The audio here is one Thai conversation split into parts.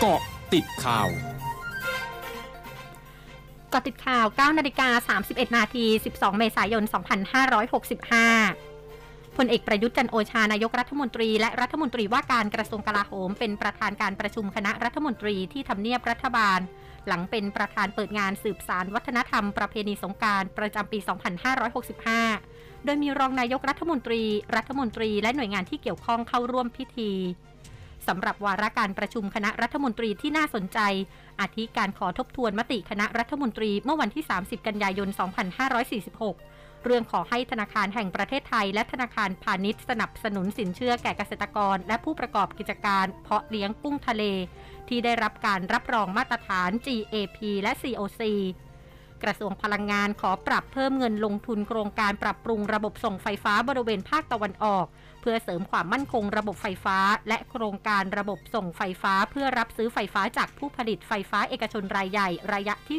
เกาะติดข่าวเกาะติดข่าว 9 นาฬิกา 31 นาที 12 เมษายน 2565พลเอกประยุทธ์จันโอชานายกรัฐมนตรีและรัฐมนตรีว่าการกระทรวงกลาโหม เป็นประธานการประชุมคณะรัฐมนตรีที่ทำเนียบรัฐบาล หลังเป็นประธานเปิดงานสืบสารวัฒนธรรมประเพณีสงการประจำปี 2565 โดยมีรองนายกรัฐมนตรี รัฐมนตรีและหน่วยงานที่เกี่ยวข้องเข้าร่วมพิธี สำหรับวาระการประชุมคณะรัฐมนตรีที่น่าสนใจ อาทิการขอทบทวนมติคณะรัฐมนตรีเมื่อวันที่ 30 กันยายน 2546 เรื่องขอให้ธนาคารแห่งประเทศไทย และธนาคารพาณิชย์สนับสนุนสินเชื่อแก่เกษตรกร และผู้ประกอบกิจการเพาะเลี้ยงกุ้งทะเล ที่ได้รับการรับรองมาตรฐาน GAP และ COC กระทรวงพลังงานขอปรับเพิ่มเงินลงทุนโครงการปรับปรุงระบบส่งไฟฟ้าบริเวณภาคตะวันออก เพื่อเสริมความมั่นคงระบบไฟฟ้า และโครงการระบบส่งไฟฟ้า เพื่อรับซื้อไฟฟ้าจากผู้ผลิตไฟฟ้าเอกชนรายใหญ่ระยะที่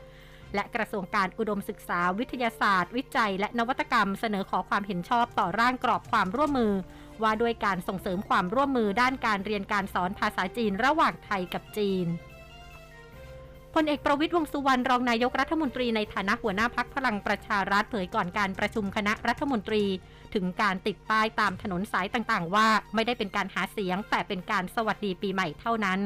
3 และกระทรวงการอุดมศึกษา วิทยาศาสตร์ วิจัย และนวัตกรรมเสนอขอความเห็นชอบต่อร่างกรอบความร่วมมือ ว่าด้วยการส่งเสริมความร่วมมือด้านการเรียนการสอนภาษาจีนระหว่างไทยกับจีน พลเอกประวิตยวงสุวรรณรองนายกรัฐมนตรีในฐานะหัวหน้าพักพลังประชารัฐเผยก่อนการประชุมคณะรัฐมนตรี ถึงการติดป้ายตามถนนสายต่างๆ ว่าไม่ได้เป็นการหาเสียงแต่เป็นการสวัสดีปีใหม่เท่านั้น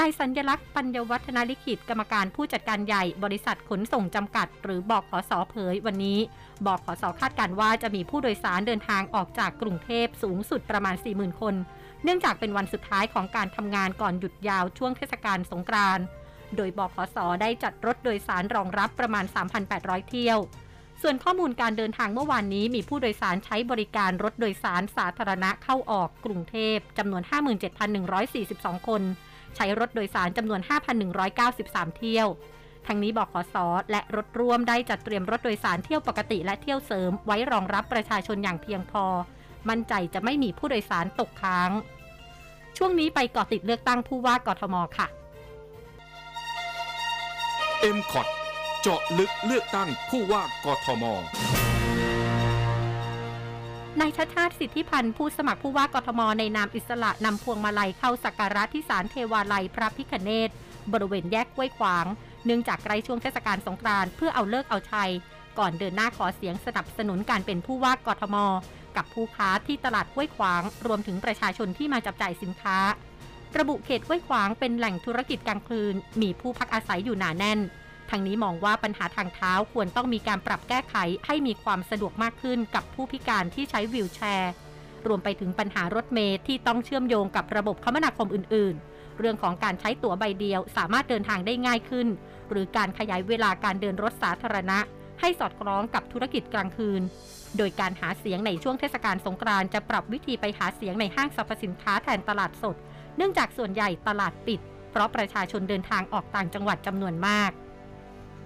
นายสัญญลักษณ์ปัญญวัฒนาลิขิตกรรมการผู้จัดการใหญ่บริษัทขนส่งจำกัด หรือบอกขอสอเผยวันนี้ บอกขอสอคาดการว่าจะมีผู้โดยสารเดินทางออกจากกรุงเทพสูงสุดประมาณ 40,000 คน เนื่องจากเป็นวันสุดท้ายของการทำงานก่อนหยุดยาวช่วงเทศกาลสงกรานต์โดยบอกขอสอได้จัดรถโดยสารรองรับประมาณ 3,800 เที่ยว ส่วนข้อมูลการเดินทางเมื่อวานนี้มีผู้โดยสารใช้บริการรถโดยสารสาธารณะเข้าออกกรุงเทพจำนวน 57,142 คน ใช้รถโดยสารจำนวน 5,193 เที่ยวทั้งนี้บอกขอสอและรถร่วมได้จัดเตรียมรถโดยสารเที่ยวปกติและเที่ยวเสริม ไว้รองรับประชาชนอย่างเพียงพอ มั่นใจจะไม่มีผู้โดยสารตกค้าง ช่วงนี้ไปเกาะติดเลือกตั้งผู้ว่ากทมค่ะ m c o t เจาะลึกเลือกตั้งผู้ว่ากทม นายชาชาติสิทธิพันธ์ผู้สมัครผู้ว่ากทมในนามอิสระนำพวงมาลัยเข้าสักการะที่ศาลเทวาลัยพระพิคเนตบริเวณแยกห้วยขวาง เนื่องจากใกล้ช่วงเทศกาลสงกรานต์เพื่อเอาเลิกเอาชัย ก่อนเดินหน้าขอเสียงสนับสนุนการเป็นผู้ว่ากทม กับผู้ค้าที่ตลาดห้วยขวาง รวมถึงประชาชนที่มาจับจ่ายสินค้า ระบุเขตห้วยขวางเป็นแหล่งธุรกิจกลางคืน มีผู้พักอาศัยอยู่หนาแน่น ทางนี้มองว่าปัญหาทางเท้าควรต้องมีการปรับแก้ไขให้มีความสะดวกมากขึ้นกับผู้พิการที่ใช้วีลแชร์ รวมไปถึงปัญหารถเมล์ที่ต้องเชื่อมโยงกับระบบคมนาคมอื่น ๆ เรื่องของการใช้ตั๋วใบเดียวสามารถเดินทางได้ง่ายขึ้น หรือการขยายเวลาการเดินรถสาธารณะ ให้สอดคล้องกับธุรกิจกลางคืน โดยการหาเสียงในช่วงเทศกาลสงกรานต์จะปรับวิธีไปหาเสียงในห้างสรรพสินค้าแทนตลาดสด เนื่องจากส่วนใหญ่ตลาดปิด เพราะประชาชนเดินทางออกต่างจังหวัดจำนวนมาก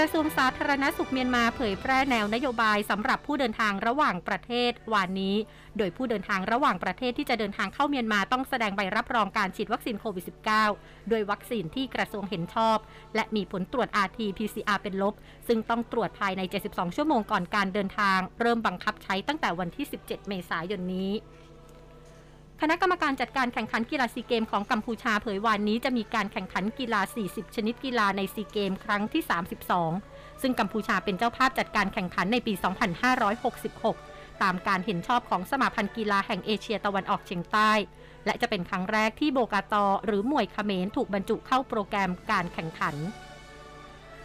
ระทรวงสาธารณสุขเมียนมาเผยแพร่แนวนโยบายสำหรับผู้เดินทางระหว่างประเทศวันนี้ โดยผู้เดินทางระหว่างประเทศที่จะเดินทางเข้าเมียนมาต้องแสดงใบรับรองการฉีดวัคซีนโควิด -19 โดยวัคซีนที่กระทรวงเห็นชอบ และมีผลตรวจ RT-PCR เป็นลบ ซึ่งต้องตรวจภายใน 72 ชั่วโมงก่อนการเดินทาง เริ่มบังคับใช้ตั้งแต่วันที่ 17 เมษายนนี้ คณะกรรมการจัดการแข่งขันกีฬาซีเกมของกัมพูชาเผยวันนี้จะมีการแข่งขันกีฬา 40 ชนิดกีฬาในซีเกมครั้งที่ 32 ซึ่งกัมพูชาเป็นเจ้าภาพจัดการแข่งขันในปี 2566 ตามการเห็นชอบของสมาพันธ์กีฬาแห่งเอเชียตะวันออกเฉียงใต้ และจะเป็นครั้งแรกที่โบกาตอหรือมวยเขมรถูกบรรจุเข้าโปรแกรมการแข่งขัน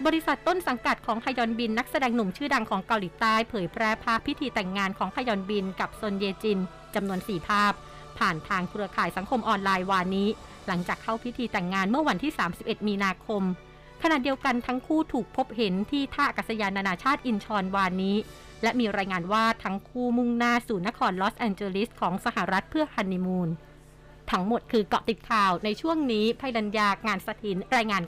บริษัทต้นสังกัดของฮยอนบินนักแสดงหนุ่มชื่อดังของเกาหลีใต้เผยแพร่ภาพพิธีแต่งงานของฮยอนบินกับซนเยจินจำนวน 4 ภาพ ผ่านทางเครือข่ายสังคมออนไลน์วานนี้ หลังจากเข้าพิธีแต่งงานเมื่อวันที่ 31 มีนาคม ขณะเดียวกันทั้งคู่ถูกพบเห็นที่ท่าอากาศยานนานาชาติอินชอนวานนี้ และมีรายงานว่าทั้งคู่มุ่งหน้าสู่นครลอสแอนเจลิสของสหรัฐเพื่อฮันนีมูนทั้งหมดคือเกาะติดข่าวในช่วงนี้ภัยดัญญางานสถินรายงาน